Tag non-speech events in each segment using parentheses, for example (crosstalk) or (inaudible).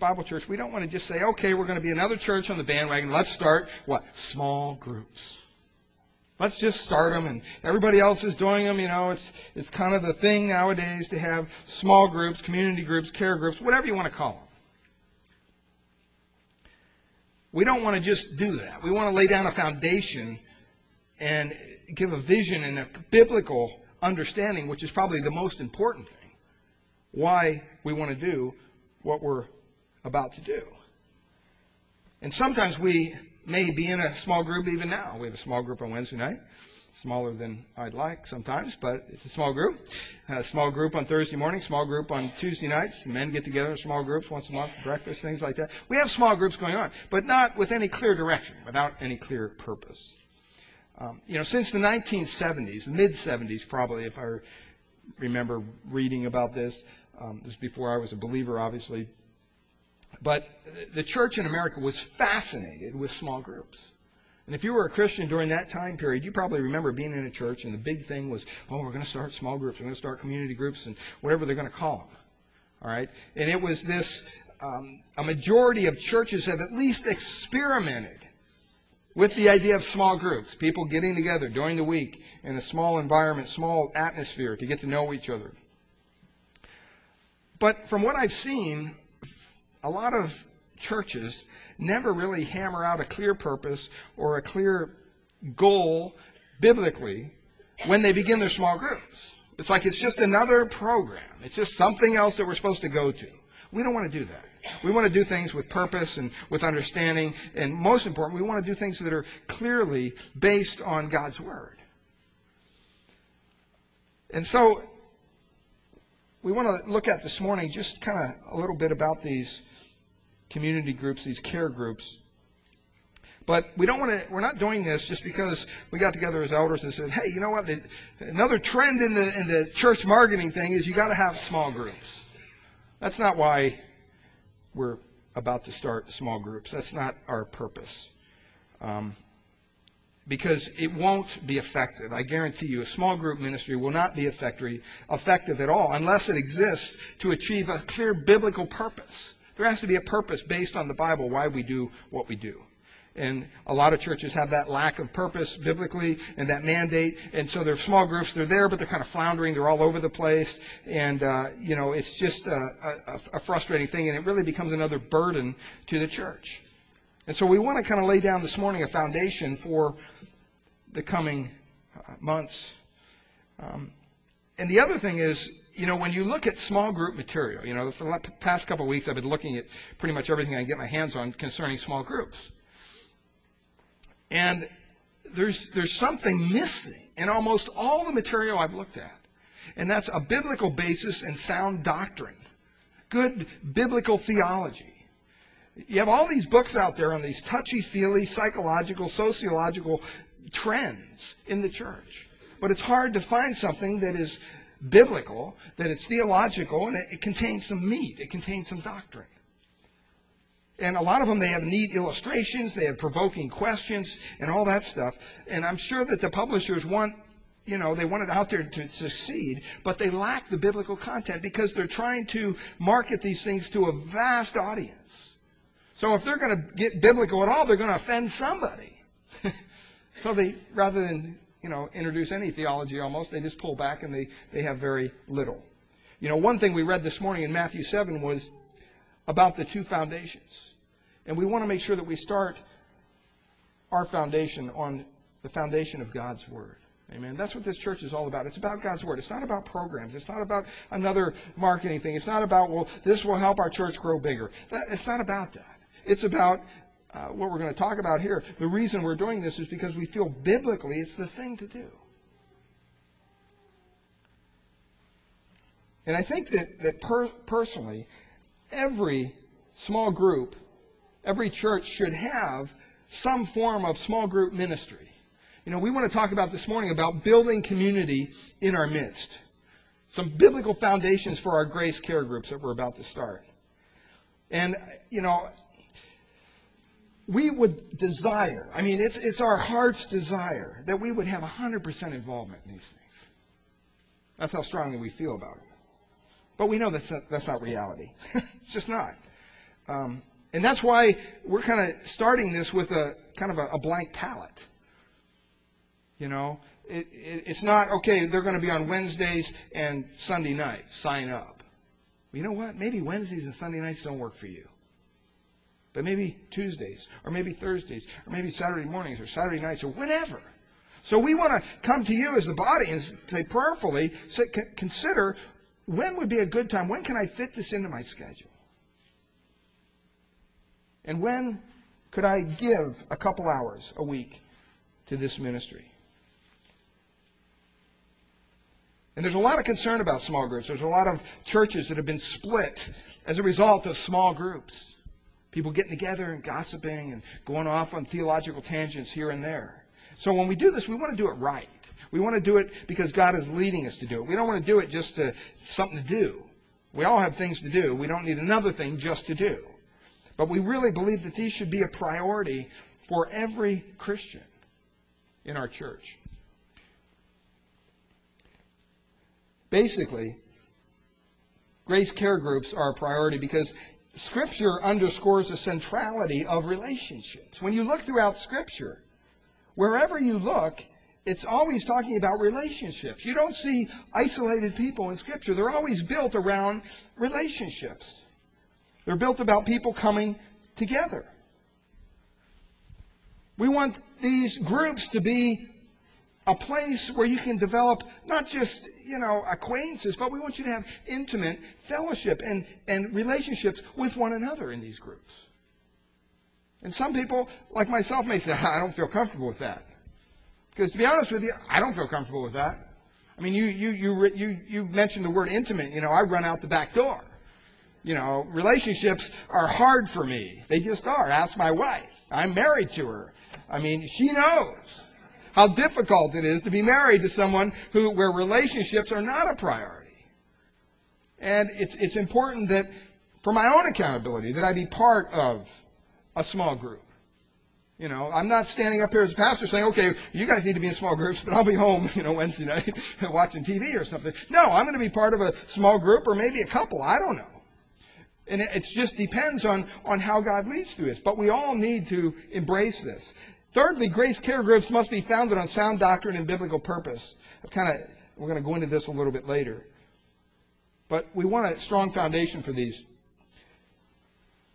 Bible church, we don't want to just say, okay, we're going to be another church on the bandwagon. Let's start what? Small groups. Let's just start them, and everybody else is doing them. You know, it's it's kind of the thing nowadays to have small groups, community groups, care groups, whatever you want to call them. We don't want to just do that. We want to lay down a foundation and give a vision and a biblical understanding, which is probably the most important thing, why we want to do what we're about to do. And sometimes we may be in a small group even now. We have a small group on Wednesday night. Smaller than I'd like sometimes, but it's a small group. A small group on Thursday morning, small group on Tuesday nights. Men get together in small groups once a month, for breakfast, things like that. We have small groups going on, but not with any clear direction, without any clear purpose. Um, you know, since the 1970s, mid 70s probably, if I remember reading about this, um, this was before I was a believer, obviously, but the church in America was fascinated with small groups. And if you were a Christian during that time period, you probably remember being in a church and the big thing was, oh, we're going to start small groups, we're going to start community groups, and whatever they're going to call them. All right? And it was this, um, a majority of churches have at least experimented with the idea of small groups, people getting together during the week in a small environment, small atmosphere to get to know each other. But from what I've seen, a lot of churches never really hammer out a clear purpose or a clear goal biblically when they begin their small groups. It's like it's just another program. It's just something else that we're supposed to go to. We don't want to do that. We want to do things with purpose and with understanding, and most important, we want to do things that are clearly based on God's Word. And so, we want to look at this morning just kind of a little bit about these community groups, these care groups. But we don't want to. We're not doing this just because we got together as elders and said, "Hey, you know what? The, another trend in the in the church marketing thing is you got to have small groups." That's not why we're about to start small groups. That's not our purpose. Um, because it won't be effective. I guarantee you, a small group ministry will not be effective, effective at all unless it exists to achieve a clear biblical purpose. There has to be a purpose based on the Bible why we do what we do. And a lot of churches have that lack of purpose biblically and that mandate. And so they're small groups. They're there, but they're kind of floundering. They're all over the place. And, uh, you know, it's just a, a, a frustrating thing. And it really becomes another burden to the church. And so we want to kind of lay down this morning a foundation for the coming uh, months. Um, and the other thing is, you know, when you look at small group material, you know, for the past couple of weeks I've been looking at pretty much everything I can get my hands on concerning small groups. And there's, there's something missing in almost all the material I've looked at. And that's a biblical basis and sound doctrine. Good biblical theology. You have all these books out there on these touchy-feely psychological, sociological trends in the church. But it's hard to find something that is biblical, that it's theological, and it, it contains some meat. It contains some doctrine. And a lot of them, they have neat illustrations, they have provoking questions, and all that stuff. And I'm sure that the publishers want, you know, they want it out there to succeed, but they lack the biblical content because they're trying to market these things to a vast audience. So if they're going to get biblical at all, they're going to offend somebody. (laughs) so they, rather than, you know, introduce any theology almost, they just pull back and they, they have very little. You know, one thing we read this morning in Matthew 7 was about the two foundations. And we want to make sure that we start our foundation on the foundation of God's Word. Amen. That's what this church is all about. It's about God's Word. It's not about programs. It's not about another marketing thing. It's not about, well, this will help our church grow bigger. It's not about that. It's about uh, what we're going to talk about here. The reason we're doing this is because we feel biblically it's the thing to do. And I think that, that per- personally, every small group every church should have some form of small group ministry. You know, we want to talk about this morning about building community in our midst. Some biblical foundations for our grace care groups that we're about to start. And, you know, we would desire, I mean, it's, it's our heart's desire that we would have 100% involvement in these things. That's how strongly we feel about it. But we know that's not, that's not reality. (laughs) it's just not. Um, and that's why we're kind of starting this with a kind of a, a blank palette. You know, it, it, it's not, okay, they're going to be on Wednesdays and Sunday nights. Sign up. you know what? Maybe Wednesdays and Sunday nights don't work for you. But maybe Tuesdays, or maybe Thursdays, or maybe Saturday mornings, or Saturday nights, or whatever. So we want to come to you as the body and say prayerfully, say, consider when would be a good time? When can I fit this into my schedule? And when could I give a couple hours a week to this ministry? And there's a lot of concern about small groups. There's a lot of churches that have been split as a result of small groups. People getting together and gossiping and going off on theological tangents here and there. So when we do this, we want to do it right. We want to do it because God is leading us to do it. We don't want to do it just to something to do. We all have things to do. We don't need another thing just to do. But we really believe that these should be a priority for every Christian in our church. Basically, grace care groups are a priority because Scripture underscores the centrality of relationships. When you look throughout Scripture, wherever you look, it's always talking about relationships. You don't see isolated people in Scripture. They're always built around relationships. They're built about people coming together. We want these groups to be a place where you can develop not just, you know, acquaintances, but we want you to have intimate fellowship and, and relationships with one another in these groups. And some people, like myself, may say, (laughs) I don't feel comfortable with that. Because to be honest with you, I don't feel comfortable with that. I mean, you, you, you, you, you mentioned the word intimate. You know, I run out the back door. You know, relationships are hard for me. They just are. Ask my wife. I'm married to her. I mean, she knows how difficult it is to be married to someone who, where relationships are not a priority. And it's, it's important that, for my own accountability, that I be part of a small group. You know, I'm not standing up here as a pastor saying, okay, you guys need to be in small groups, (laughs) but I'll be home, you know, Wednesday night (laughs) watching TV or something. No, I'm going to be part of a small group or maybe a couple. I don't know. And it just depends on, on how God leads through this. But we all need to embrace this. Thirdly, grace care groups must be founded on sound doctrine and biblical purpose. I've kind of, we're going to go into this a little bit later. But we want a strong foundation for these.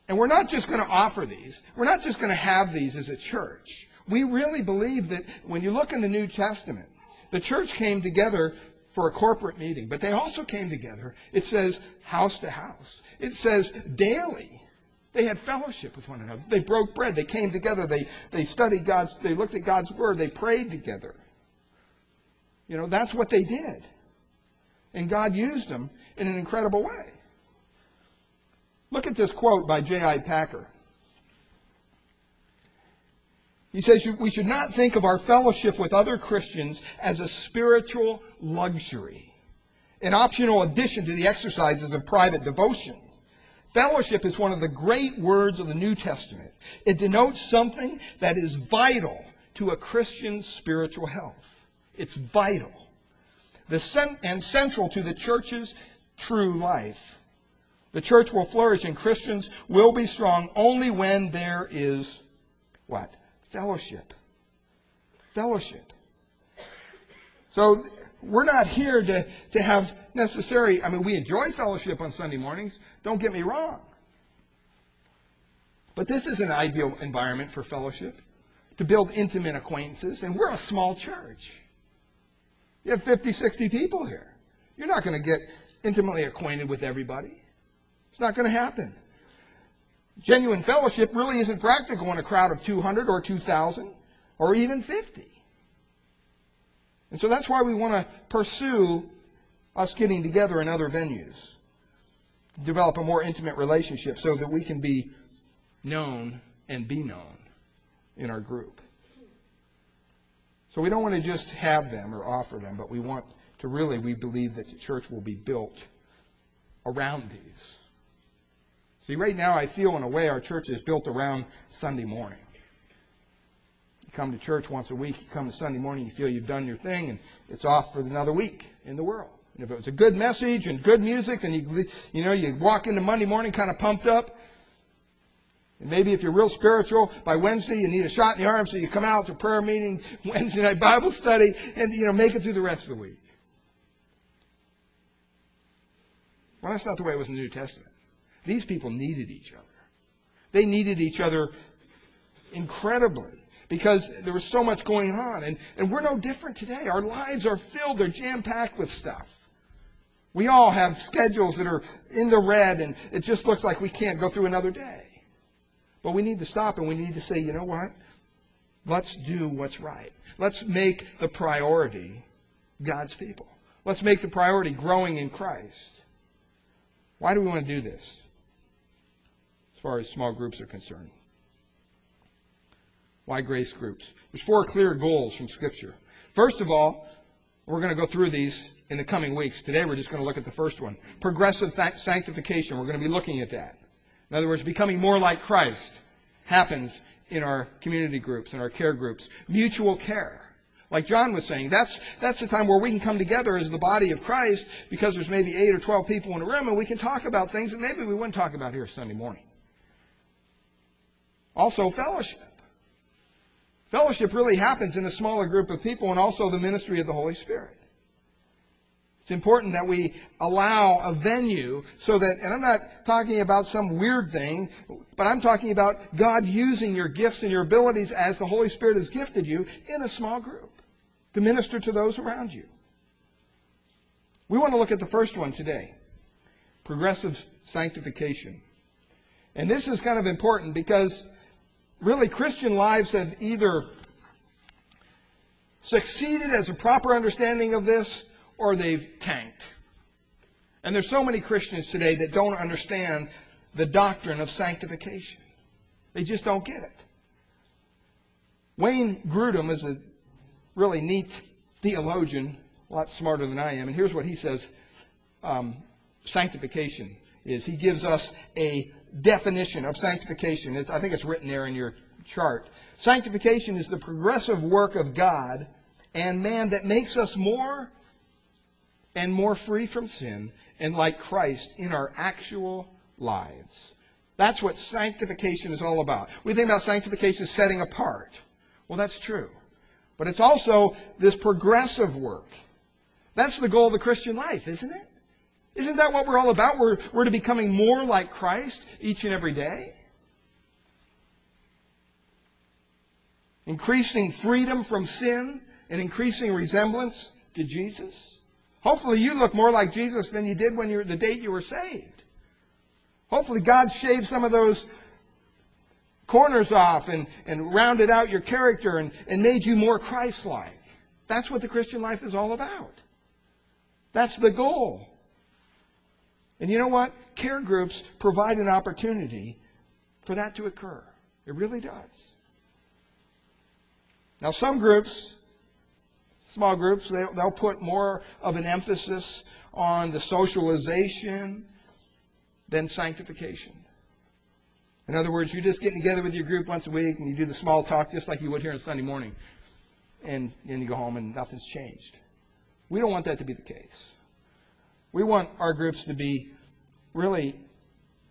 And we're not just going to offer these. We're not just going to have these as a church. We really believe that when you look in the New Testament, the church came together for a corporate meeting, but they also came together, it says, house to house. It says daily. They had fellowship with one another. They broke bread. They came together. They, they studied God's, they looked at God's word. They prayed together. You know, that's what they did. And God used them in an incredible way. Look at this quote by J.I. Packer. He says, We should not think of our fellowship with other Christians as a spiritual luxury, an optional addition to the exercises of private devotion. Fellowship is one of the great words of the New Testament. It denotes something that is vital to a Christian's spiritual health. It's vital. The and central to the church's true life. The church will flourish and Christians will be strong only when there is what? Fellowship. Fellowship. So we're not here to, to have necessary, I mean, we enjoy fellowship on Sunday mornings. Don't get me wrong. But this is an ideal environment for fellowship, to build intimate acquaintances. And we're a small church. You have 50, 60 people here. You're not going to get intimately acquainted with everybody. It's not going to happen. Genuine fellowship really isn't practical in a crowd of 200 or 2,000 or even 50. And so that's why we want to pursue us getting together in other venues, develop a more intimate relationship so that we can be known and be known in our group. So we don't want to just have them or offer them, but we want to really, we believe that the church will be built around these. See, right now I feel in a way our church is built around Sunday morning come to church once a week, you come to Sunday morning, you feel you've done your thing, and it's off for another week in the world. And if it was a good message and good music, then you, you know, you walk into Monday morning kind of pumped up. And maybe if you're real spiritual, by Wednesday you need a shot in the arm, so you come out to prayer meeting, (laughs) Wednesday night Bible study, and you know make it through the rest of the week. Well, that's not the way it was in the New Testament. These people needed each other. They needed each other incredibly because there was so much going on. And, and we're no different today. Our lives are filled, they're jam packed with stuff. We all have schedules that are in the red, and it just looks like we can't go through another day. But we need to stop and we need to say, you know what? Let's do what's right. Let's make the priority God's people. Let's make the priority growing in Christ. Why do we want to do this? As far as small groups are concerned. Why grace groups? There's four clear goals from Scripture. First of all, we're going to go through these in the coming weeks. Today we're just going to look at the first one. Progressive sanctification. We're going to be looking at that. In other words, becoming more like Christ happens in our community groups, in our care groups. Mutual care. Like John was saying, that's, that's the time where we can come together as the body of Christ because there's maybe 8 or 12 people in a room and we can talk about things that maybe we wouldn't talk about here Sunday morning. Also, fellowship. Fellowship really happens in a smaller group of people and also the ministry of the Holy Spirit. It's important that we allow a venue so that, and I'm not talking about some weird thing, but I'm talking about God using your gifts and your abilities as the Holy Spirit has gifted you in a small group to minister to those around you. We want to look at the first one today progressive sanctification. And this is kind of important because really Christian lives have either succeeded as a proper understanding of this or they've tanked. And there's so many Christians today that don't understand the doctrine of sanctification. They just don't get it. Wayne Grudem is a really neat theologian, a lot smarter than I am. And here's what he says um, sanctification is. He gives us a definition of sanctification. It's, I think it's written there in your chart. Sanctification is the progressive work of God and man that makes us more and more free from sin and like Christ in our actual lives. That's what sanctification is all about. We think about sanctification as setting apart. Well, that's true. But it's also this progressive work. That's the goal of the Christian life, isn't it? Isn't that what we're all about? We're, we're to becoming more like Christ each and every day. Increasing freedom from sin and increasing resemblance to Jesus. Hopefully you look more like Jesus than you did when you the date you were saved. Hopefully God shaved some of those corners off and, and rounded out your character and, and made you more Christ-like. That's what the Christian life is all about. That's the goal. And you know what? Care groups provide an opportunity for that to occur. It really does. Now, some groups small groups, they, they'll put more of an emphasis on the socialization than sanctification. In other words, you're just getting together with your group once a week and you do the small talk just like you would here on Sunday morning. And then you go home and nothing's changed. We don't want that to be the case. We want our groups to be really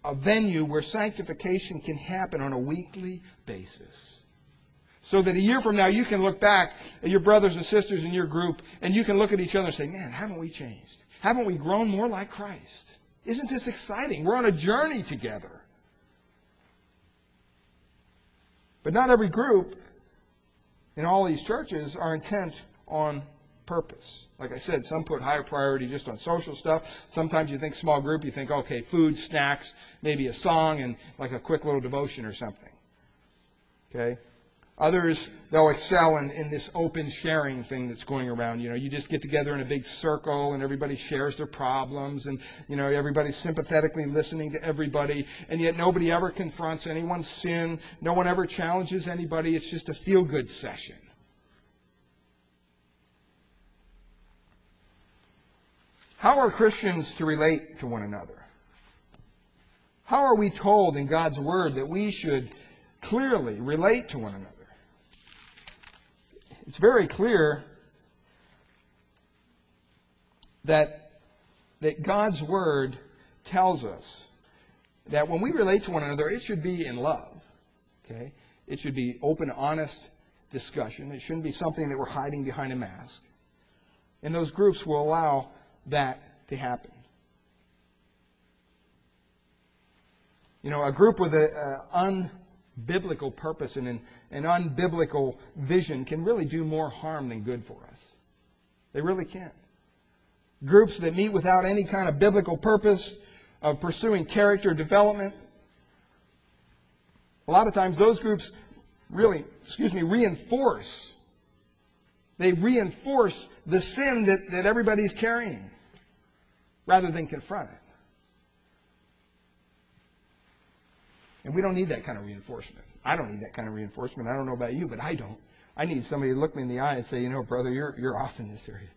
a venue where sanctification can happen on a weekly basis. So that a year from now you can look back at your brothers and sisters in your group and you can look at each other and say, man, haven't we changed? Haven't we grown more like Christ? Isn't this exciting? We're on a journey together. But not every group in all these churches are intent on purpose. Like I said, some put higher priority just on social stuff. Sometimes you think small group, you think, okay, food, snacks, maybe a song, and like a quick little devotion or something. Okay? Others, they'll excel in, in this open sharing thing that's going around. You know, you just get together in a big circle and everybody shares their problems and, you know, everybody's sympathetically listening to everybody and yet nobody ever confronts anyone's sin. No one ever challenges anybody. It's just a feel good session. How are Christians to relate to one another? How are we told in God's Word that we should clearly relate to one another? it's very clear that, that God's Word tells us that when we relate to one another, it should be in love. Okay? It should be open, honest discussion. It shouldn't be something that we're hiding behind a mask. And those groups will allow that to happen. You know, a group with an unbiblical purpose and an, an unbiblical vision can really do more harm than good for us. They really can. Groups that meet without any kind of biblical purpose of pursuing character development. A lot of times those groups really, excuse me, reinforce. They reinforce the sin that, that everybody's carrying rather than confront it. And we don't need that kind of reinforcement. I don't need that kind of reinforcement. I don't know about you, but I don't. I need somebody to look me in the eye and say, you know, brother, you're, you're off in this area.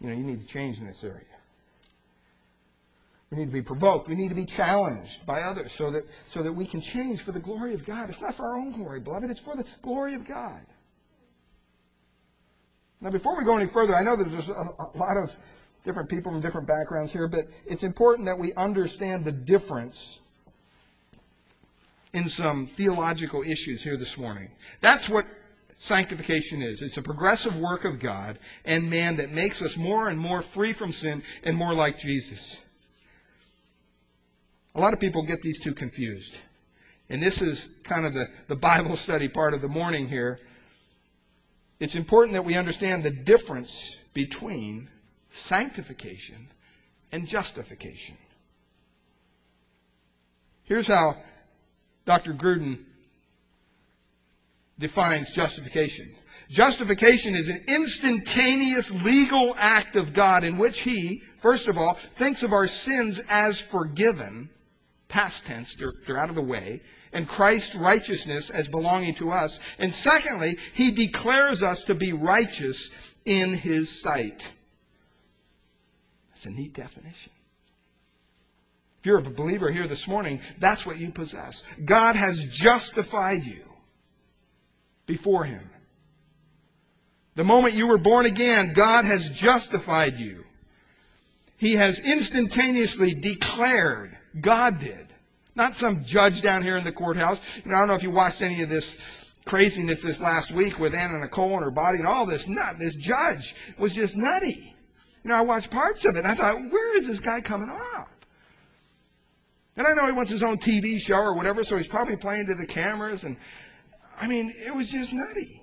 You know, you need to change in this area. We need to be provoked. We need to be challenged by others so that, so that we can change for the glory of God. It's not for our own glory, beloved. It's for the glory of God. Now, before we go any further, I know that there's a, a lot of different people from different backgrounds here, but it's important that we understand the difference in some theological issues here this morning. That's what sanctification is. It's a progressive work of God and man that makes us more and more free from sin and more like Jesus. A lot of people get these two confused. And this is kind of the, the Bible (laughs) study part of the morning here. It's important that we understand the difference between sanctification and justification. Here's how Dr. Grudem defines justification. Justification is an instantaneous legal act of God in which He, first of all, thinks of our sins as forgiven, past tense, they're, they're out of the way, and Christ's righteousness as belonging to us. And secondly, He declares us to be righteous in His sight. A neat definition. If you're a believer here this morning, that's what you possess. God has justified you before Him. The moment you were born again, God has justified you. He has instantaneously declared, God did. Not some judge down here in the courthouse. I don't know if you watched any of this craziness this last week with Anna Nicole and her body and all this nut. This judge was just nutty. You know, I watched parts of it I thought, where is this guy coming off? And I know he wants his own TV show or whatever, so he's probably playing to the cameras and I mean, it was just nutty.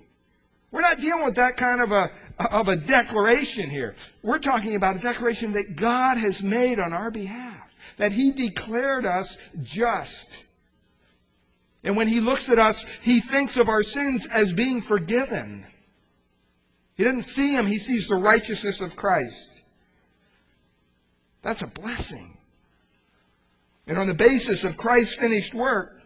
We're not dealing with that kind of a, of a declaration here. We're talking about a declaration that God has made on our behalf, that He declared us just. And when He looks at us, He thinks of our sins as being forgiven. He doesn't see them, He sees the righteousness of Christ. That's a blessing. And on the basis of Christ's finished work,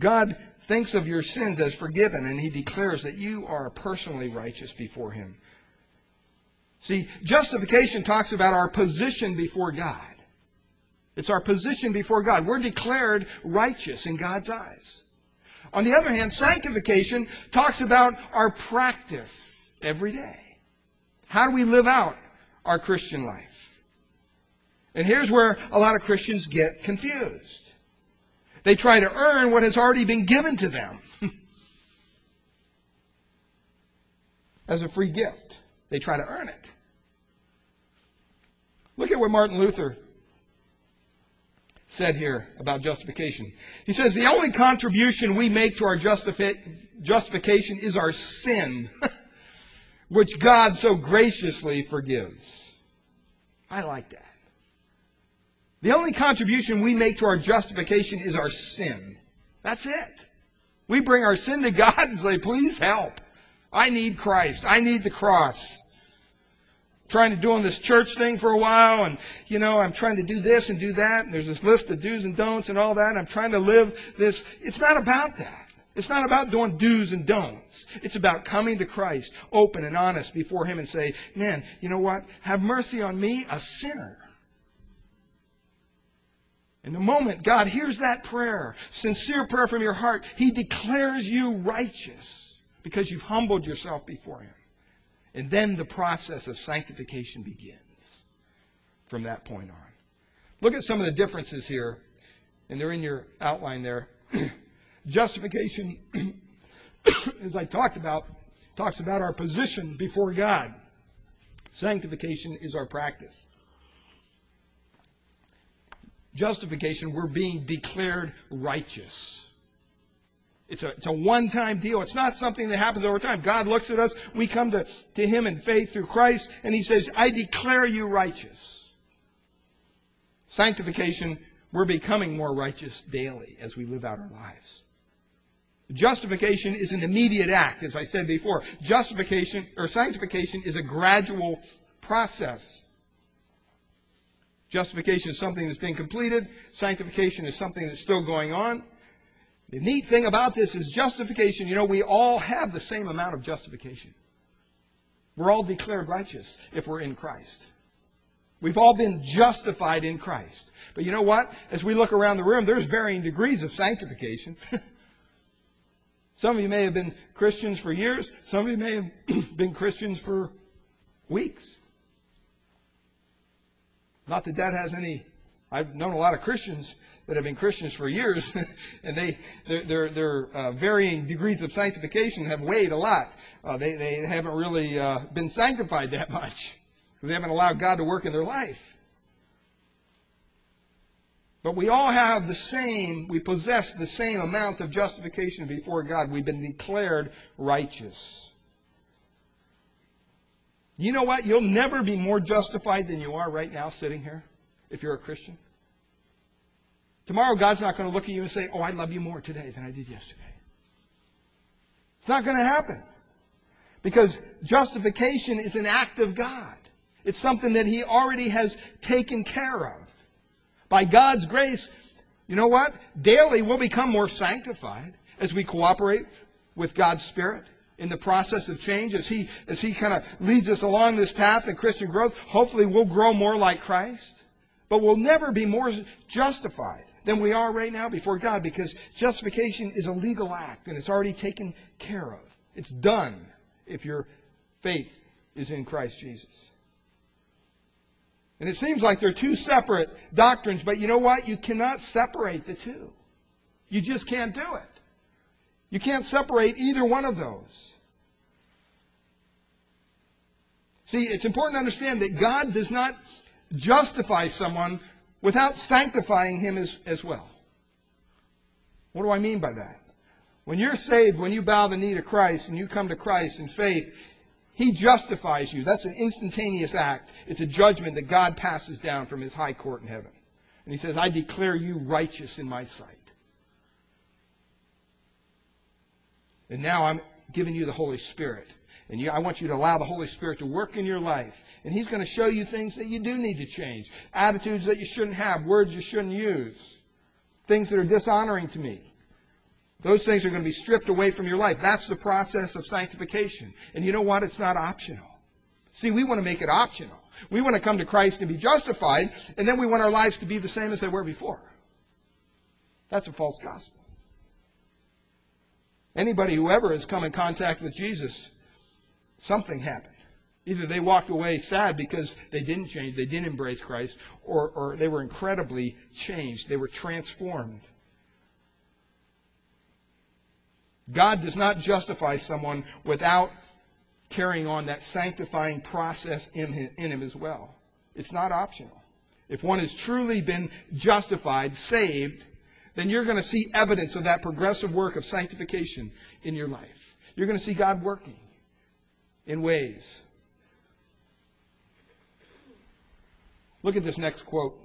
God thinks of your sins as forgiven, and he declares that you are personally righteous before him. See, justification talks about our position before God. It's our position before God. We're declared righteous in God's eyes. On the other hand, sanctification talks about our practice every day. How do we live out our Christian life? And here's where a lot of Christians get confused. They try to earn what has already been given to them (laughs) as a free gift. They try to earn it. Look at what Martin Luther said here about justification. He says, The only contribution we make to our justifi- justification is our sin, (laughs) which God so graciously forgives. I like that. The only contribution we make to our justification is our sin. That's it. We bring our sin to God and say, please help. I need Christ. I need the cross. Trying to doing this church thing for a while and, you know, I'm trying to do this and do that and there's this list of do's and don'ts and all that and I'm trying to live this. It's not about that. It's not about doing do's and don'ts. It's about coming to Christ open and honest before Him and say, man, you know what? Have mercy on me, a sinner. In the moment God hears that prayer, sincere prayer from your heart, He declares you righteous because you've humbled yourself before Him. And then the process of sanctification begins from that point on. Look at some of the differences here, and they're in your outline there. (clears throat) Justification, (clears throat) as I talked about, talks about our position before God. Sanctification is our practice. Justification, we're being declared righteous. It's a, it's a one time deal. It's not something that happens over time. God looks at us, we come to, to Him in faith through Christ, and He says, I declare you righteous. Sanctification, we're becoming more righteous daily as we live out our lives. Justification is an immediate act, as I said before. Justification or sanctification is a gradual process. Justification is something that's been completed. Sanctification is something that's still going on. The neat thing about this is justification, you know, we all have the same amount of justification. We're all declared righteous if we're in Christ. We've all been justified in Christ. But you know what? As we look around the room, there's varying degrees of sanctification. (laughs) Some of you may have been Christians for years. Some of you may have (clears throat) been Christians for weeks. Not that that has any. I've known a lot of Christians that have been Christians for years, (laughs) and they their their, uh, varying degrees of sanctification have weighed a lot. Uh, they they haven't really uh, been sanctified that much. They haven't allowed God to work in their life. But we all have the same, we possess the same amount of justification before God. We've been declared righteous. You know what? You'll never be more justified than you are right now sitting here if you're a Christian. Tomorrow, God's not going to look at you and say, Oh, I love you more today than I did yesterday. It's not going to happen. Because justification is an act of God. It's something that He already has taken care of. By God's grace, you know what? Daily we'll become more sanctified as we cooperate with God's Spirit in the process of change as He as He kind of leads us along this path in Christian growth. Hopefully we'll grow more like Christ. But we'll never be more justified than we are right now before God because justification is a legal act and it's already taken care of. It's done if your faith is in Christ Jesus. And it seems like they're two separate doctrines, but you know what? You cannot separate the two. You just can't do it. You can't separate either one of those. See, it's important to understand that God does not justify someone without sanctifying him as, as well. What do I mean by that? When you're saved, when you bow the knee to Christ and you come to Christ in faith, he justifies you. That's an instantaneous act. It's a judgment that God passes down from his high court in heaven. And he says, I declare you righteous in my sight. And now I'm giving you the Holy Spirit. And you, I want you to allow the Holy Spirit to work in your life. And He's going to show you things that you do need to change. Attitudes that you shouldn't have. Words you shouldn't use. Things that are dishonoring to me. Those things are going to be stripped away from your life. That's the process of sanctification. And you know what? It's not optional. See, we want to make it optional. We want to come to Christ and be justified, and then we want our lives to be the same as they were before. That's a false gospel. Anybody who ever has come in contact with Jesus, something happened. Either they walked away sad because they didn't change, they didn't embrace Christ, or, or they were incredibly changed. They were transformed. God does not justify someone without carrying on that sanctifying process in him, in him as well. It's not optional. If one has truly been justified, saved, then you're going to see evidence of that progressive work of sanctification in your life. You're going to see God working in ways. Look at this next quote.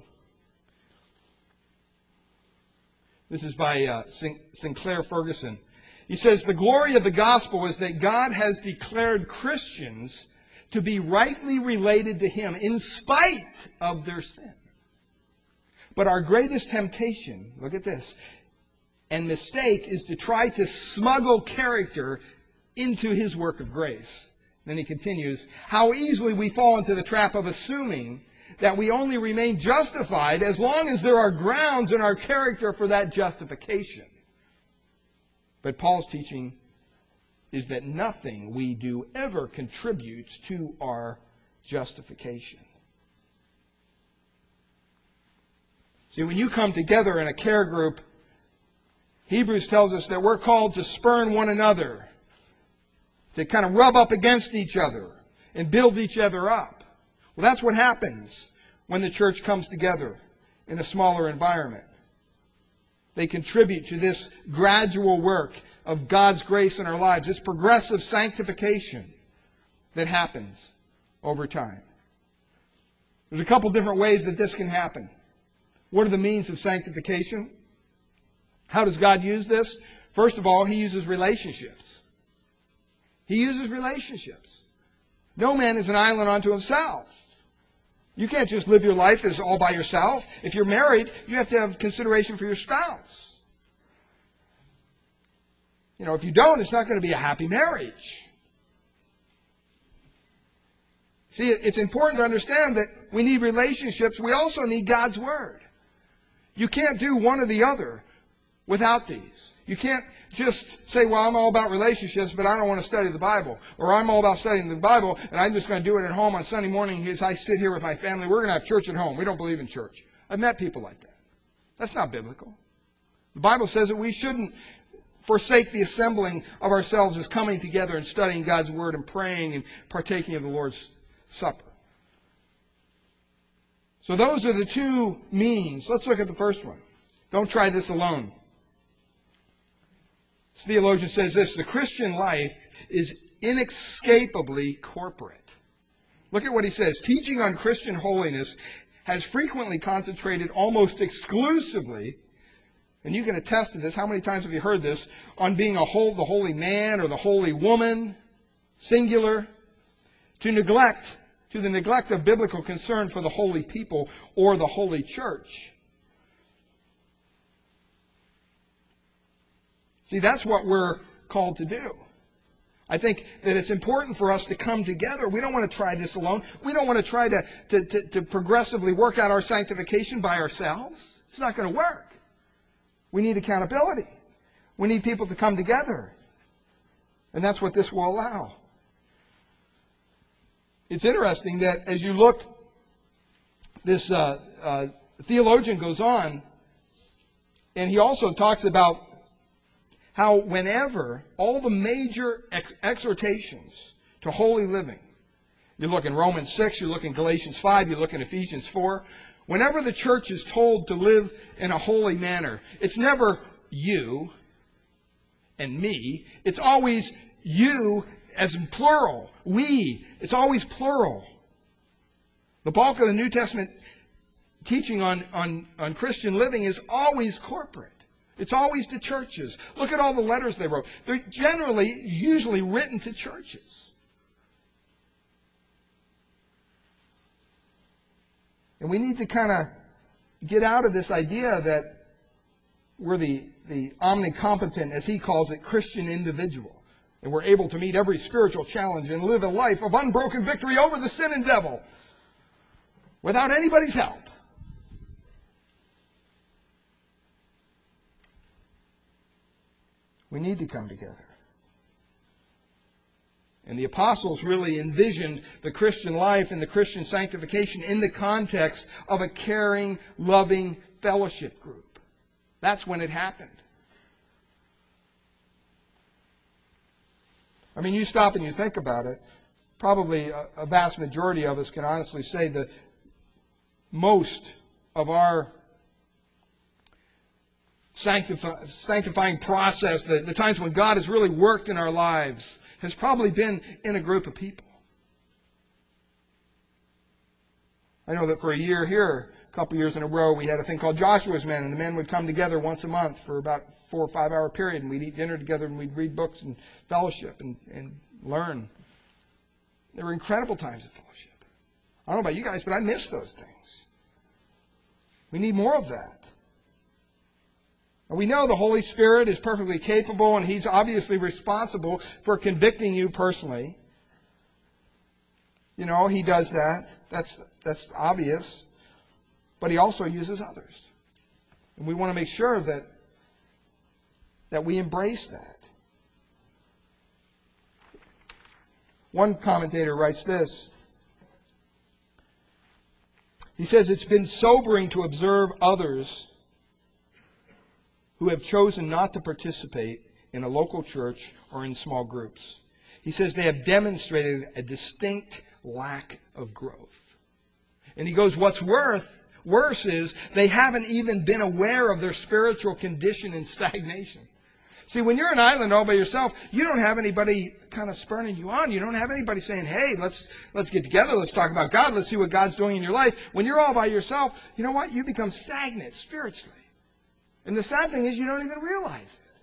This is by uh, Sinclair Ferguson. He says, The glory of the gospel is that God has declared Christians to be rightly related to Him in spite of their sin. But our greatest temptation, look at this, and mistake is to try to smuggle character into His work of grace. Then he continues, how easily we fall into the trap of assuming that we only remain justified as long as there are grounds in our character for that justification. But Paul's teaching is that nothing we do ever contributes to our justification. See, when you come together in a care group, Hebrews tells us that we're called to spurn one another, to kind of rub up against each other and build each other up. Well, that's what happens when the church comes together in a smaller environment. They contribute to this gradual work of God's grace in our lives. It's progressive sanctification that happens over time. There's a couple different ways that this can happen. What are the means of sanctification? How does God use this? First of all, He uses relationships. He uses relationships. No man is an island unto himself. You can't just live your life as all by yourself. If you're married, you have to have consideration for your spouse. You know, if you don't, it's not going to be a happy marriage. See, it's important to understand that we need relationships. We also need God's Word. You can't do one or the other without these. You can't just say, well, I'm all about relationships, but I don't want to study the Bible. Or I'm all about studying the Bible, and I'm just going to do it at home on Sunday morning as I sit here with my family. We're going to have church at home. We don't believe in church. I've met people like that. That's not biblical. The Bible says that we shouldn't forsake the assembling of ourselves as coming together and studying God's Word and praying and partaking of the Lord's Supper. So those are the two means. Let's look at the first one. Don't try this alone. This theologian says this the Christian life is inescapably corporate. Look at what he says. Teaching on Christian holiness has frequently concentrated almost exclusively, and you can attest to this. How many times have you heard this? On being a whole, the holy man or the holy woman, singular, to neglect, to the neglect of biblical concern for the holy people or the holy church. See, that's what we're called to do. I think that it's important for us to come together. We don't want to try this alone. We don't want to try to, to, to, to progressively work out our sanctification by ourselves. It's not going to work. We need accountability. We need people to come together. And that's what this will allow. It's interesting that as you look, this uh, uh, theologian goes on, and he also talks about how whenever all the major ex- exhortations to holy living, you look in Romans 6, you look in Galatians 5, you look in Ephesians 4, whenever the church is told to live in a holy manner, it's never you and me. It's always you as in plural. We. It's always plural. The bulk of the New Testament teaching on, on, on Christian living is always corporate. It's always to churches. Look at all the letters they wrote. They're generally, usually written to churches. And we need to kind of get out of this idea that we're the, the omnicompetent, as he calls it, Christian individual. And we're able to meet every spiritual challenge and live a life of unbroken victory over the sin and devil without anybody's help. We need to come together. And the apostles really envisioned the Christian life and the Christian sanctification in the context of a caring, loving fellowship group. That's when it happened. I mean, you stop and you think about it, probably a, a vast majority of us can honestly say that most of our sanctify, sanctifying process, the, the times when God has really worked in our lives, has probably been in a group of people. I know that for a year here, a couple years in a row, we had a thing called Joshua's Men, and the men would come together once a month for about four or five hour period, and we'd eat dinner together, and we'd read books and fellowship and, and learn. There were incredible times of fellowship. I don't know about you guys, but I miss those things. We need more of that. And we know the Holy Spirit is perfectly capable and He's obviously responsible for convicting you personally. You know, He does that. That's, that's obvious. But He also uses others. And we want to make sure that, that we embrace that. One commentator writes this. He says, It's been sobering to observe others who have chosen not to participate in a local church or in small groups. He says they have demonstrated a distinct lack of growth. And he goes, what's worth, worse is they haven't even been aware of their spiritual condition and stagnation. See, when you're an island all by yourself, you don't have anybody kind of spurning you on. You don't have anybody saying, hey, let's, let's get together. Let's talk about God. Let's see what God's doing in your life. When you're all by yourself, you know what? You become stagnant spiritually. And the sad thing is you don't even realize it.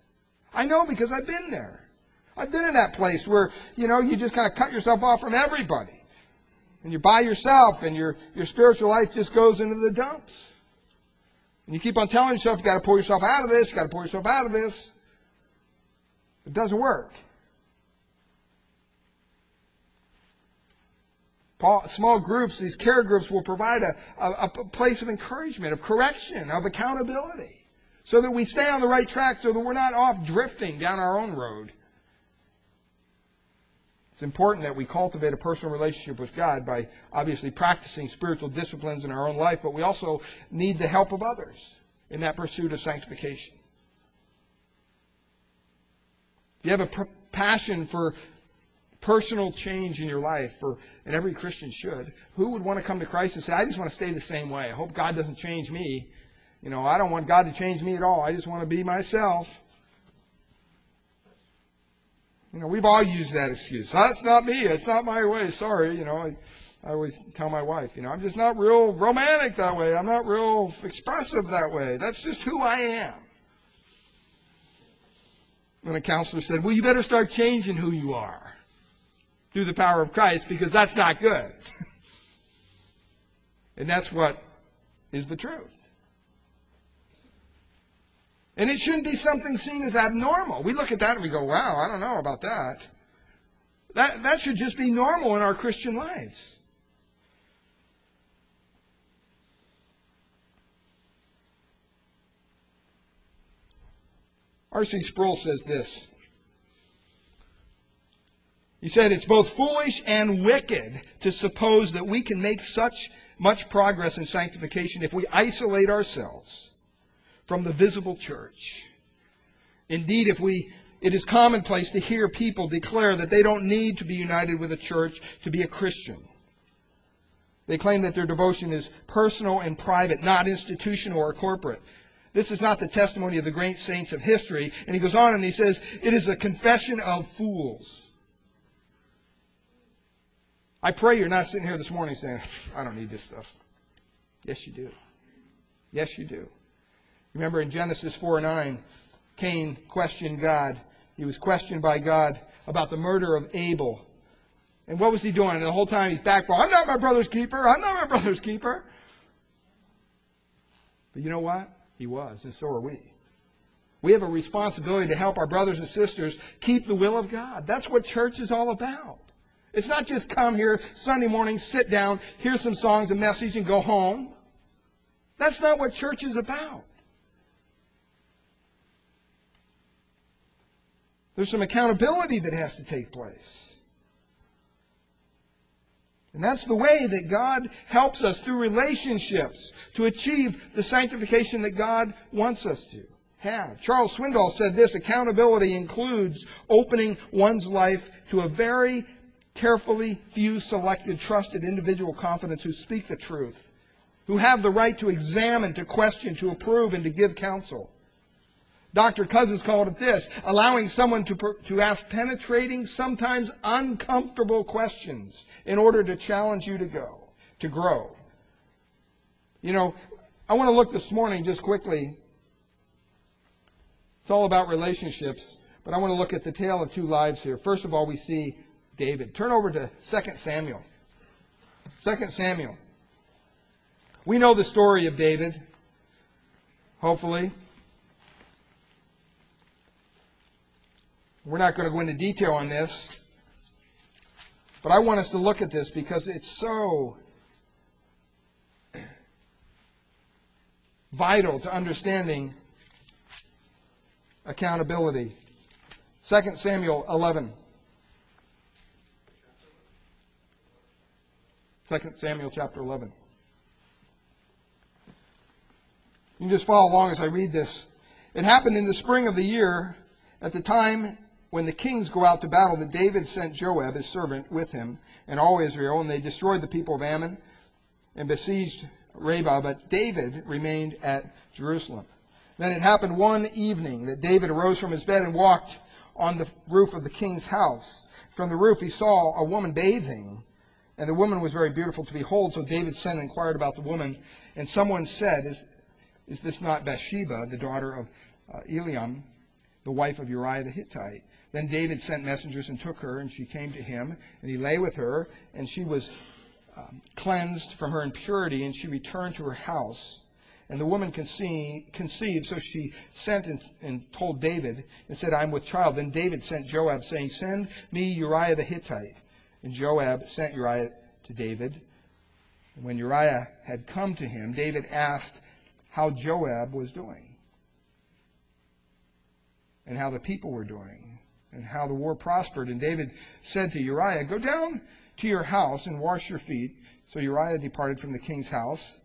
I know because I've been there. I've been in that place where, you know, you just kind of cut yourself off from everybody. And you're by yourself and your, your spiritual life just goes into the dumps. And you keep on telling yourself, you've got to pull yourself out of this, you've got to pull yourself out of this. It doesn't work. Paul, small groups, these care groups will provide a, a, a, place of encouragement, of correction, of accountability, so that we stay on the right track, so that we're not off drifting down our own road. It's important that we cultivate a personal relationship with God by obviously practicing spiritual disciplines in our own life, but we also need the help of others in that pursuit of sanctification. If you have a passion for personal change in your life, for, and every Christian should, who would want to come to Christ and say, I just want to stay the same way. I hope God doesn't change me. You know, I don't want God to change me at all. I just want to be myself. You know, we've all used that excuse. Ah, that's not me. It's not my way. Sorry. You know, I, I always tell my wife, you know, I'm just not real romantic that way. I'm not real expressive that way. That's just who I am. And a counselor said, Well, you better start changing who you are through the power of Christ because that's not good. (laughs) and that's what is the truth. And it shouldn't be something seen as abnormal. We look at that and we go, wow, I don't know about that. That, that should just be normal in our Christian lives. R.C. Sproul says this. He said, It's both foolish and wicked to suppose that we can make such much progress in sanctification if we isolate ourselves from the visible church. Indeed, if we it is commonplace to hear people declare that they don't need to be united with a church to be a Christian. They claim that their devotion is personal and private, not institutional or corporate. This is not the testimony of the great saints of history. And he goes on and he says, it is a confession of fools. I pray you're not sitting here this morning saying, I don't need this stuff. Yes, you do. Yes, you do. Remember in Genesis 4 9, Cain questioned God. He was questioned by God about the murder of Abel. And what was he doing? And the whole time he's back, I'm not my brother's keeper. I'm not my brother's keeper. But you know what? He was, and so are we. We have a responsibility to help our brothers and sisters keep the will of God. That's what church is all about. It's not just come here Sunday morning, sit down, hear some songs, a message, and go home. That's not what church is about. There's some accountability that has to take place. And that's the way that God helps us through relationships to achieve the sanctification that God wants us to have. Charles Swindoll said this accountability includes opening one's life to a very carefully few selected, trusted individual confidants who speak the truth, who have the right to examine, to question, to approve, and to give counsel. Dr. Cousins called it this allowing someone to, to ask penetrating, sometimes uncomfortable questions in order to challenge you to go, to grow. You know, I want to look this morning just quickly. It's all about relationships, but I want to look at the tale of two lives here. First of all, we see David. Turn over to 2 Samuel. 2 Samuel. We know the story of David, hopefully. We're not going to go into detail on this, but I want us to look at this because it's so vital to understanding accountability. 2 Samuel 11. 2 Samuel chapter 11. You can just follow along as I read this. It happened in the spring of the year, at the time when the kings go out to battle, that David sent Joab, his servant, with him and all Israel, and they destroyed the people of Ammon and besieged Rabbah, but David remained at Jerusalem. Then it happened one evening that David arose from his bed and walked on the roof of the king's house. From the roof he saw a woman bathing, and the woman was very beautiful to behold. So David sent and inquired about the woman, and someone said, Is, is this not Bathsheba, the daughter of uh, Eliam, the wife of Uriah the Hittite? Then David sent messengers and took her, and she came to him, and he lay with her, and she was um, cleansed from her impurity, and she returned to her house. And the woman conceived, conceived so she sent and, and, told David and said, I'm with child. Then David sent Joab, saying, Send me Uriah the Hittite. And Joab sent Uriah to David. And when Uriah had come to him, David asked how Joab was doing, and how the people were doing, and how the war prospered. And David said to Uriah, Go down to your house and wash your feet. So Uriah departed from the king's house,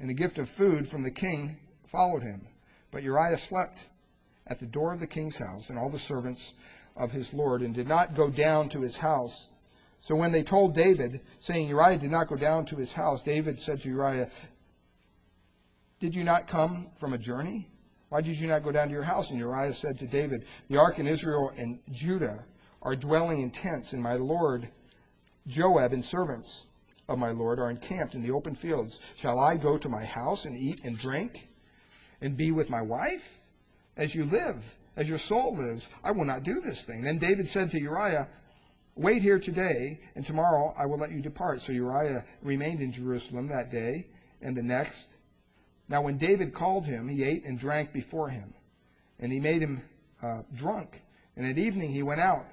and the gift of food from the king followed him. But Uriah slept at the door of the king's house, and all the servants of his lord, and did not go down to his house. So when they told David, saying Uriah did not go down to his house, David said to Uriah, Did you not come from a journey? Why did you not go down to your house? And Uriah said to David, The ark in Israel and Judah are dwelling in tents, and my lord Joab and servants of my Lord are encamped in the open fields. Shall I go to my house and eat and drink and be with my wife? As you live, as your soul lives, I will not do this thing. Then David said to Uriah, Wait here today, and tomorrow I will let you depart. So Uriah remained in Jerusalem that day and the next. Now, when David called him, he ate and drank before him, and he made him uh, drunk. And at evening he went out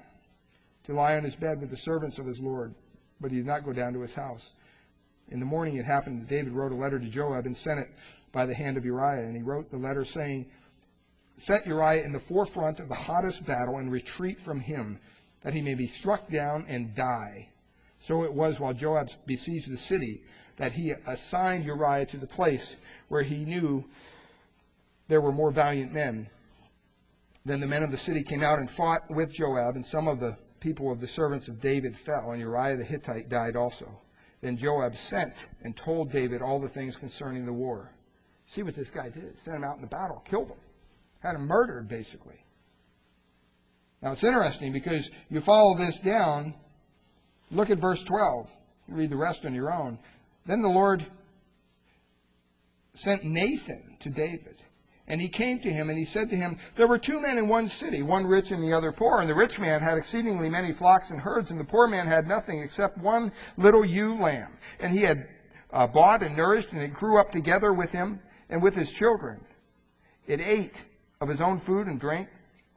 to lie on his bed with the servants of his Lord but he did not go down to his house. In the morning it happened that David wrote a letter to Joab and sent it by the hand of Uriah. And he wrote the letter saying, Set Uriah in the forefront of the hottest battle and retreat from him, that he may be struck down and die. So it was while Joab besieged the city that he assigned Uriah to the place where he knew there were more valiant men. Then the men of the city came out and fought with Joab, and some of the people of the servants of David fell, and Uriah the Hittite died also. Then Joab sent and told David all the things concerning the war. See what this guy did. Sent him out in the battle, killed him, had him murdered, basically. Now it's interesting because you follow this down. Look at verse 12. Read the rest on your own. Then the Lord sent Nathan to David and he came to him and he said to him, There were two men in one city, one rich and the other poor. And the rich man had exceedingly many flocks and herds, and the poor man had nothing except one little ewe lamb. And he had uh, bought and nourished, and it grew up together with him and with his children. It ate of his own food and drank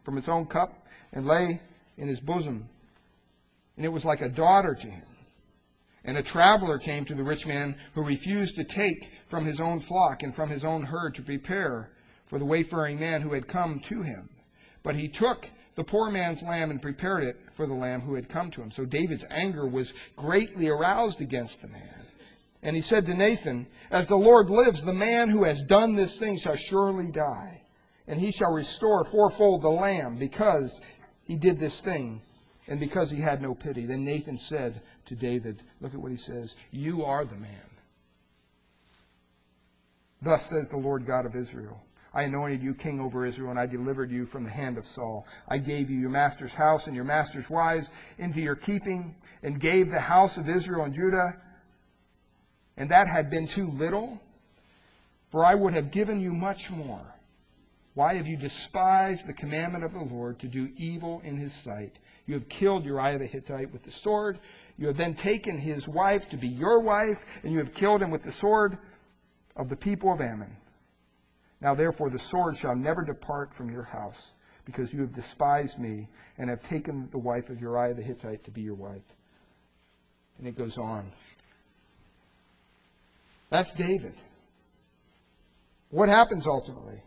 from its own cup and lay in his bosom. And it was like a daughter to him. And a traveler came to the rich man who refused to take from his own flock and from his own herd to prepare for the wayfaring man who had come to him. But he took the poor man's lamb and prepared it for the lamb who had come to him. So David's anger was greatly aroused against the man. And he said to Nathan, As the Lord lives, the man who has done this thing shall surely die. And he shall restore fourfold the lamb because he did this thing and because he had no pity. Then Nathan said to David, Look at what he says, You are the man. Thus says the Lord God of Israel. I anointed you king over Israel, and I delivered you from the hand of Saul. I gave you your master's house and your master's wives into your keeping, and gave the house of Israel and Judah. And that had been too little, for I would have given you much more. Why have you despised the commandment of the Lord to do evil in his sight? You have killed Uriah the Hittite with the sword. You have then taken his wife to be your wife, and you have killed him with the sword of the people of Ammon. Now therefore the sword shall never depart from your house, because you have despised me and have taken the wife of Uriah the Hittite to be your wife. And it goes on. That's David. What happens ultimately?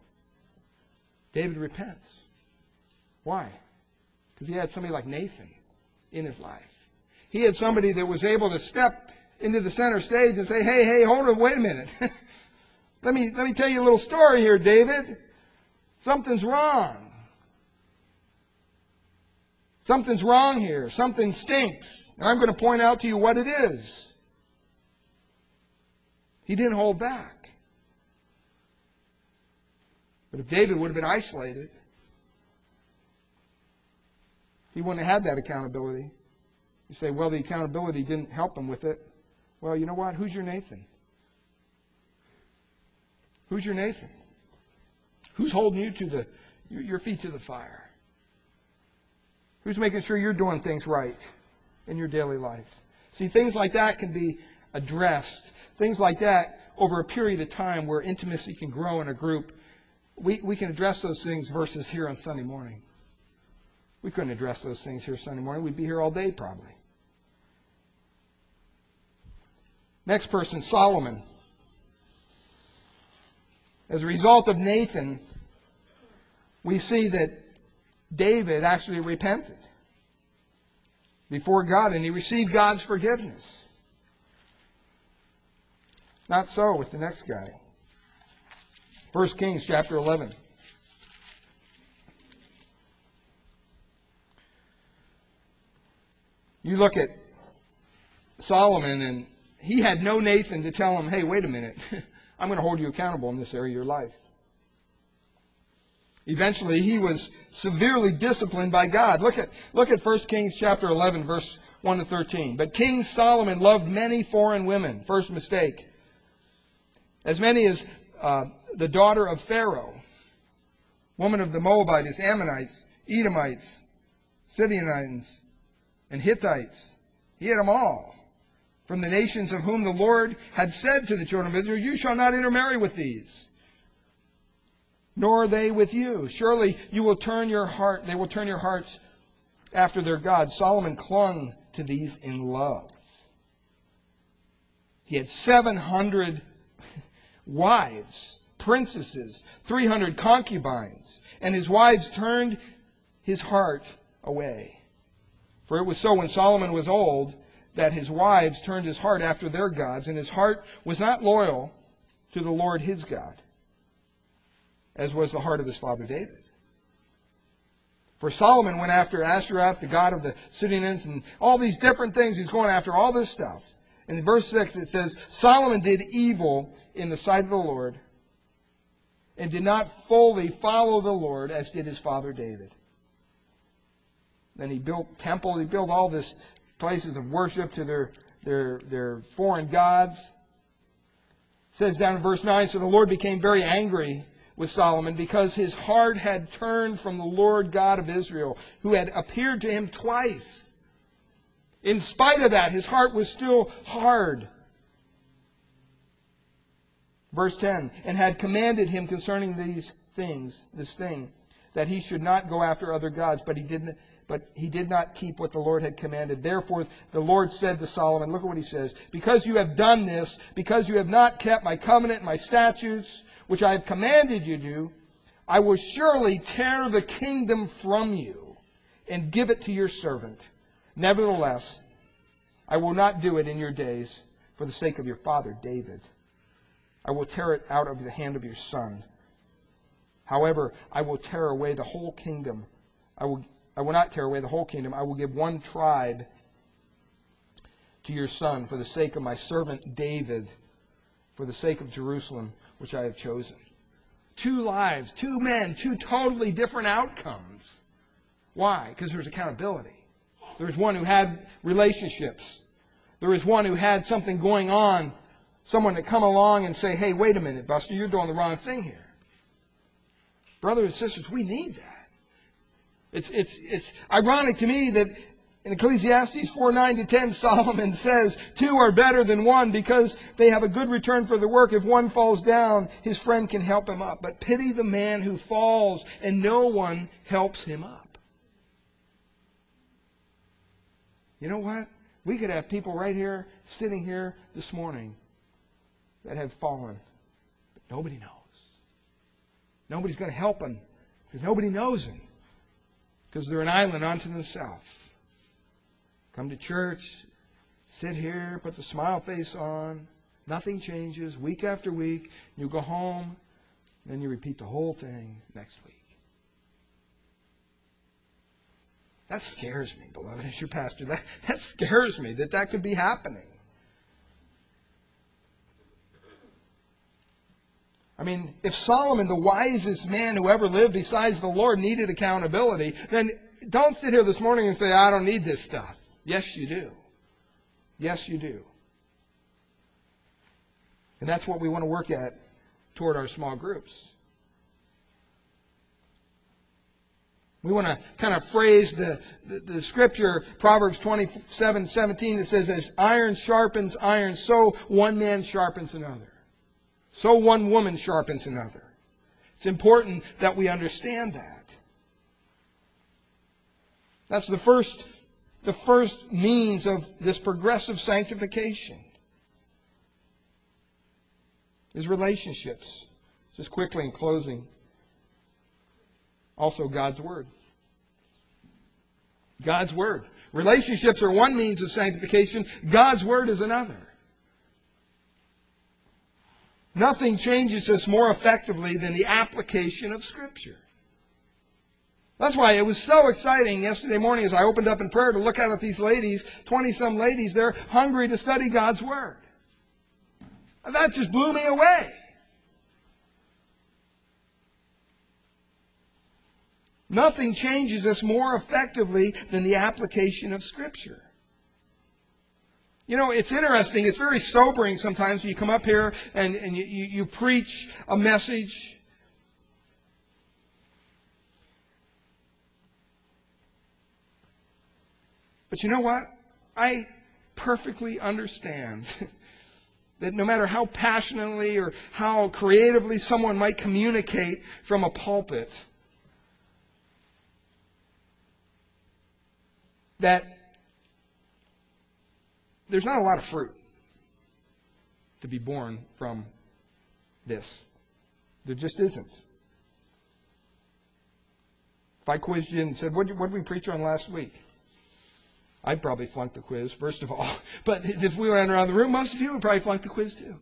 David repents. Why? Because he had somebody like Nathan in his life. He had somebody that was able to step into the center stage and say, hey, hey, hold on, wait a minute. (laughs) Let me, let me tell you a little story here, David. Something's wrong. Something's wrong here. Something stinks. And I'm going to point out to you what it is. He didn't hold back. But if David would have been isolated, he wouldn't have had that accountability. You say, well, the accountability didn't help him with it. Well, you know what? Who's your Nathan? Who's your Nathan? Who's holding you to the your feet to the fire? Who's making sure you're doing things right in your daily life? See, things like that can be addressed. Things like that over a period of time where intimacy can grow in a group. We, we can address those things versus here on Sunday morning. We couldn't address those things here Sunday morning. We'd be here all day probably. Next person, Solomon. As a result of Nathan, we see that David actually repented before God and he received God's forgiveness. Not so with the next guy. 1 Kings chapter 11. You look at Solomon, and he had no Nathan to tell him, hey, wait a minute, (laughs) I'm going to hold you accountable in this area of your life. Eventually, he was severely disciplined by God. Look at, look at 1 Kings chapter 11, verse 1 to 13. But King Solomon loved many foreign women. First mistake. As many as uh, the daughter of Pharaoh, woman of the Moabites, Ammonites, Edomites, Sidonians, and Hittites. He had them all. From the nations of whom the Lord had said to the children of Israel, You shall not intermarry with these nor they with you. Surely you will turn your heart, they will turn your hearts after their God. Solomon clung to these in love. He had 700 wives, princesses, 300 concubines, and his wives turned his heart away. For it was so when Solomon was old that his wives turned his heart after their gods, and his heart was not loyal to the Lord his God as was the heart of his father David. For Solomon went after Ashtoreth, the god of the Sidonians, and all these different things. He's going after all this stuff. And in verse 6 it says, Solomon did evil in the sight of the Lord and did not fully follow the Lord as did his father David. Then he built temples, he built all these places of worship to their, their, their foreign gods. It says down in verse 9, so the Lord became very angry with Solomon because his heart had turned from the Lord God of Israel, who had appeared to him twice. In spite of that, his heart was still hard. Verse 10 and had commanded him concerning these things, this thing, that he should not go after other gods, but he didn't. But he did not keep what the Lord had commanded. Therefore, the Lord said to Solomon, Look at what he says. Because you have done this, because you have not kept my covenant, my statutes, which I have commanded you to do, I will surely tear the kingdom from you and give it to your servant. Nevertheless, I will not do it in your days for the sake of your father David. I will tear it out of the hand of your son. However, I will tear away the whole kingdom. I will, I will not tear away the whole kingdom. I will give one tribe to your son for the sake of my servant David, for the sake of Jerusalem which I have chosen. Two lives, two men, two totally different outcomes. Why? Because there's accountability. There's one who had relationships. There is one who had something going on. Someone to come along and say, hey, wait a minute, Buster, you're doing the wrong thing here. Brothers and sisters, we need that. It's, it's, it's ironic to me that in Ecclesiastes 4 9 to 10, Solomon says, Two are better than one because they have a good return for the work. If one falls down, his friend can help him up. But pity the man who falls and no one helps him up. You know what? We could have people right here, sitting here this morning, that have fallen, but nobody knows. Nobody's going to help them because nobody knows them because they're an island unto themselves. Come to church, sit here, put the smile face on. Nothing changes week after week. You go home. Then you repeat the whole thing next week. That scares me, beloved, (laughs) as your pastor. That, that scares me that that could be happening. I mean, if Solomon, the wisest man who ever lived besides the Lord, needed accountability, then don't sit here this morning and say, I don't need this stuff. Yes, you do. Yes, you do. And that's what we want to work at toward our small groups. We want to kind of phrase the, the, the, scripture, Proverbs 27, 17, that says, as iron sharpens iron, so one man sharpens another. So one woman sharpens another. It's important that we understand that. That's the first, the first means of this progressive sanctification. Is relationships. Just quickly in closing also God's Word. God's Word. Relationships are one means of sanctification, God's Word is another. Nothing changes us more effectively than the application of Scripture. That's why it was so exciting yesterday morning as I opened up in prayer to look out at these ladies, 20 some ladies, they're hungry to study God's Word. That just blew me away. Nothing changes us more effectively than the application of Scripture. You know, it's interesting. It's very sobering sometimes when you come up here and, and you, you, you preach a message. But you know what? I perfectly understand (laughs) that no matter how passionately or how creatively someone might communicate from a pulpit, that there's not a lot of fruit to be borne from this. There just isn't. If I quizzed you and said, what did, we preach on last week? I'd probably flunk the quiz, first of all. (laughs) But if we went around the room, most of you would probably flunk the quiz too.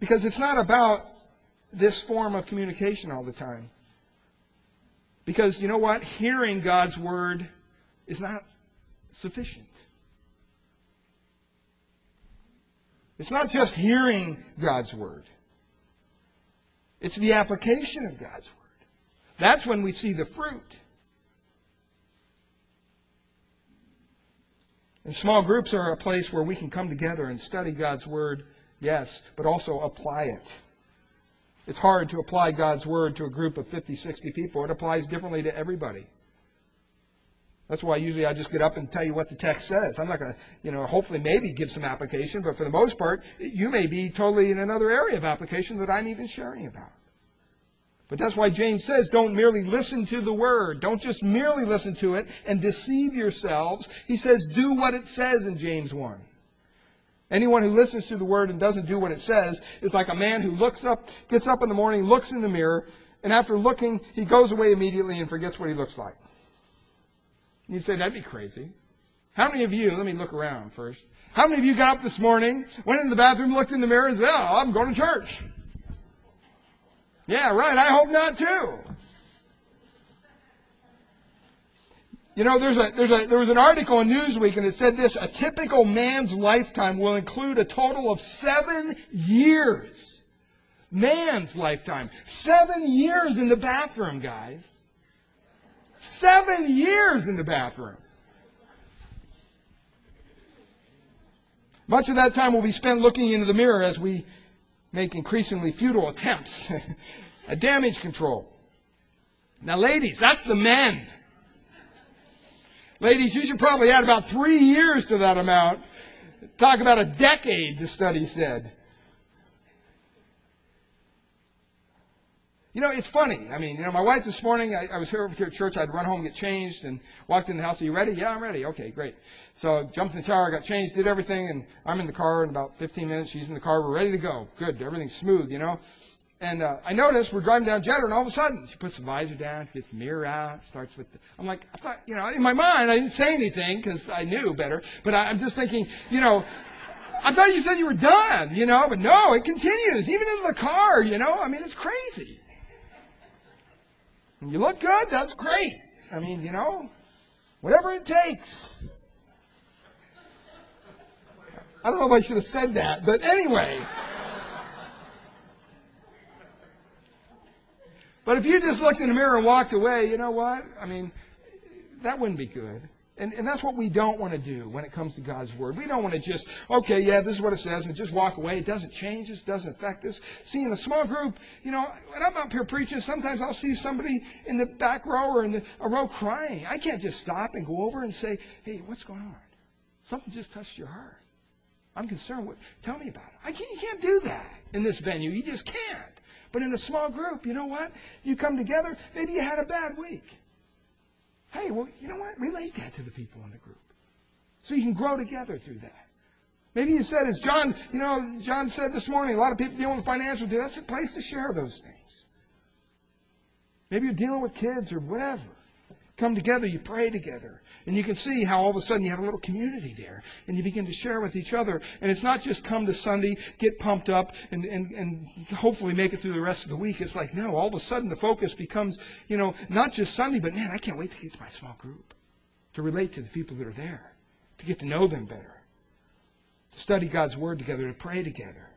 Because it's not about this form of communication all the time. Because you know what? Hearing God's word is not sufficient. It's not just hearing God's word. It's the application of God's word. That's when we see the fruit. And small groups are a place where we can come together and study God's word, yes, but also apply it. It's hard to apply God's word to a group of 50, 60 people. It applies differently to everybody. That's why usually I just get up and tell you what the text says. I'm not going to, you know, hopefully maybe give some application, but for the most part, you may be totally in another area of application that I'm even sharing about. But that's why James says, don't merely listen to the word. Don't just merely listen to it and deceive yourselves. He says, do what it says in James 1. Anyone who listens to the word and doesn't do what it says is like a man who looks up, gets up in the morning, looks in the mirror, and after looking, he goes away immediately and forgets what he looks like. You say, that'd be crazy. How many of you, let me look around first. How many of you got up this morning, went in the bathroom, looked in the mirror, and said, oh, I'm going to church? Yeah, right. I hope not too. You know, there's a, there's a, there was an article in Newsweek and it said this, a typical man's lifetime will include a total of seven years. Man's lifetime. Seven years in the bathroom, guys. Seven years in the bathroom. Much of that time will be spent looking into the mirror as we make increasingly futile attempts (laughs) at damage control. Now, ladies, that's the men. Ladies, you should probably add about three years to that amount. Talk about a decade, the study said. You know, it's funny. I mean, you know, my wife this morning, I, I was here over here at church. I'd run home, get changed, and walked in the house. Are you ready? Yeah, I'm ready. Okay, great. So jumped in the shower, got changed, did everything, and I'm in the car in about 15 minutes. She's in the car. We're ready to go. Good. Everything's smooth, you know. And uh, I noticed we're driving down Jetter, and all of a sudden she puts the visor down, she gets the mirror out, starts with. The, I'm like, I thought, you know, in my mind I didn't say anything because I knew better, but I, I'm just thinking, you know, I thought you said you were done, you know, but no, it continues, even in the car, you know. I mean, it's crazy. When you look good, that's great. I mean, you know, whatever it takes. I don't know if I should have said that, but anyway. But if you just looked in the mirror and walked away, you know what? I mean, that wouldn't be good. And, and that's what we don't want to do when it comes to God's Word. We don't want to just, okay, yeah, this is what it says, and just walk away. It doesn't change us, doesn't affect us. See, in a small group, you know, when I'm up here preaching, sometimes I'll see somebody in the back row or in the, a row crying. I can't just stop and go over and say, hey, what's going on? Something just touched your heart. I'm concerned. With, tell me about it. I can't, you can't do that in this venue. You just can't. But in a small group, you know what? You come together. Maybe you had a bad week. Hey, well, you know what? Relate that to the people in the group. So you can grow together through that. Maybe you said, as John, you know, John said this morning, a lot of people dealing with financial debt. That's a place to share those things. Maybe you're dealing with kids or whatever. Come together, you pray together. And you can see how all of a sudden you have a little community there. And you begin to share with each other. And it's not just come to Sunday, get pumped up, and, and, and hopefully make it through the rest of the week. It's like, no, all of a sudden the focus becomes, you know, not just Sunday, but man, I can't wait to get to my small group. To relate to the people that are there. To get to know them better. To study God's Word together, to pray together.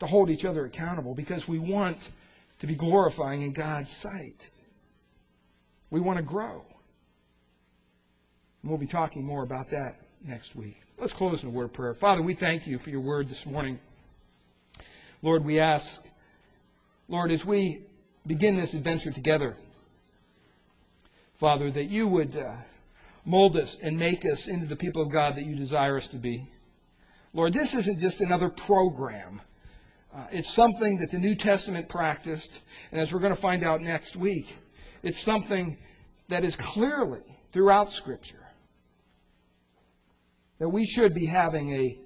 To hold each other accountable because we want to be glorifying in God's sight. We want to grow. And we'll be talking more about that next week. Let's close in a word of prayer. Father, we thank you for your word this morning. Lord, we ask, Lord, as we begin this adventure together, Father, that you would uh, mold us and make us into the people of God that you desire us to be. Lord, this isn't just another program. Uh, it's something that the New Testament practiced, and as we're going to find out next week, it's something that is clearly throughout Scripture that we should be having a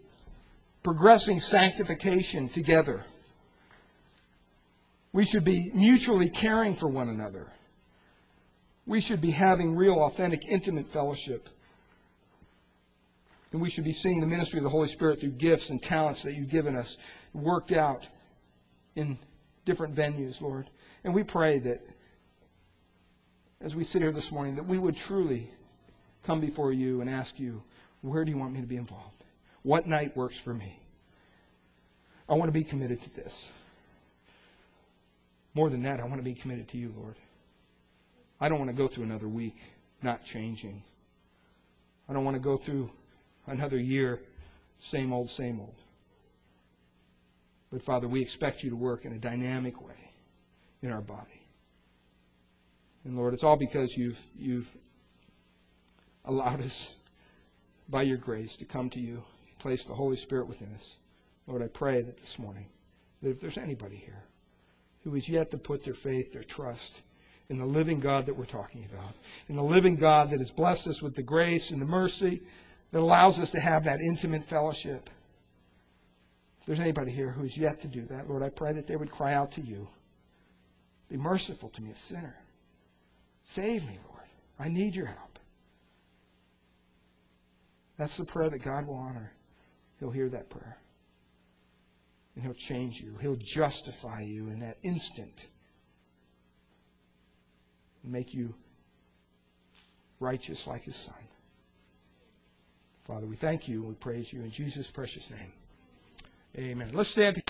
progressing sanctification together. We should be mutually caring for one another. We should be having real, authentic, intimate fellowship. And we should be seeing the ministry of the Holy Spirit through gifts and talents that you've given us, worked out in different venues, Lord. And we pray that as we sit here this morning, that we would truly come before you and ask you where do you want me to be involved? What night works for me? I want to be committed to this. More than that, I want to be committed to you, Lord. I don't want to go through another week not changing. I don't want to go through another year same old, same old. But Father, we expect you to work in a dynamic way in our body. And Lord, it's all because you've, you've allowed us by your grace to come to you. Place the Holy Spirit within us. Lord, I pray that this morning, that if there's anybody here who is yet to put their faith, their trust in the living God that we're talking about, in the living God that has blessed us with the grace and the mercy that allows us to have that intimate fellowship. If there's anybody here who is yet to do that, Lord, I pray that they would cry out to you. Be merciful to me, a sinner. Save me, Lord. I need your help. That's the prayer that God will honor. He'll hear that prayer. And He'll change you. He'll justify you in that instant. And make you righteous like His Son. Father, we thank you and we praise you in Jesus' precious name. Amen. Let's stand.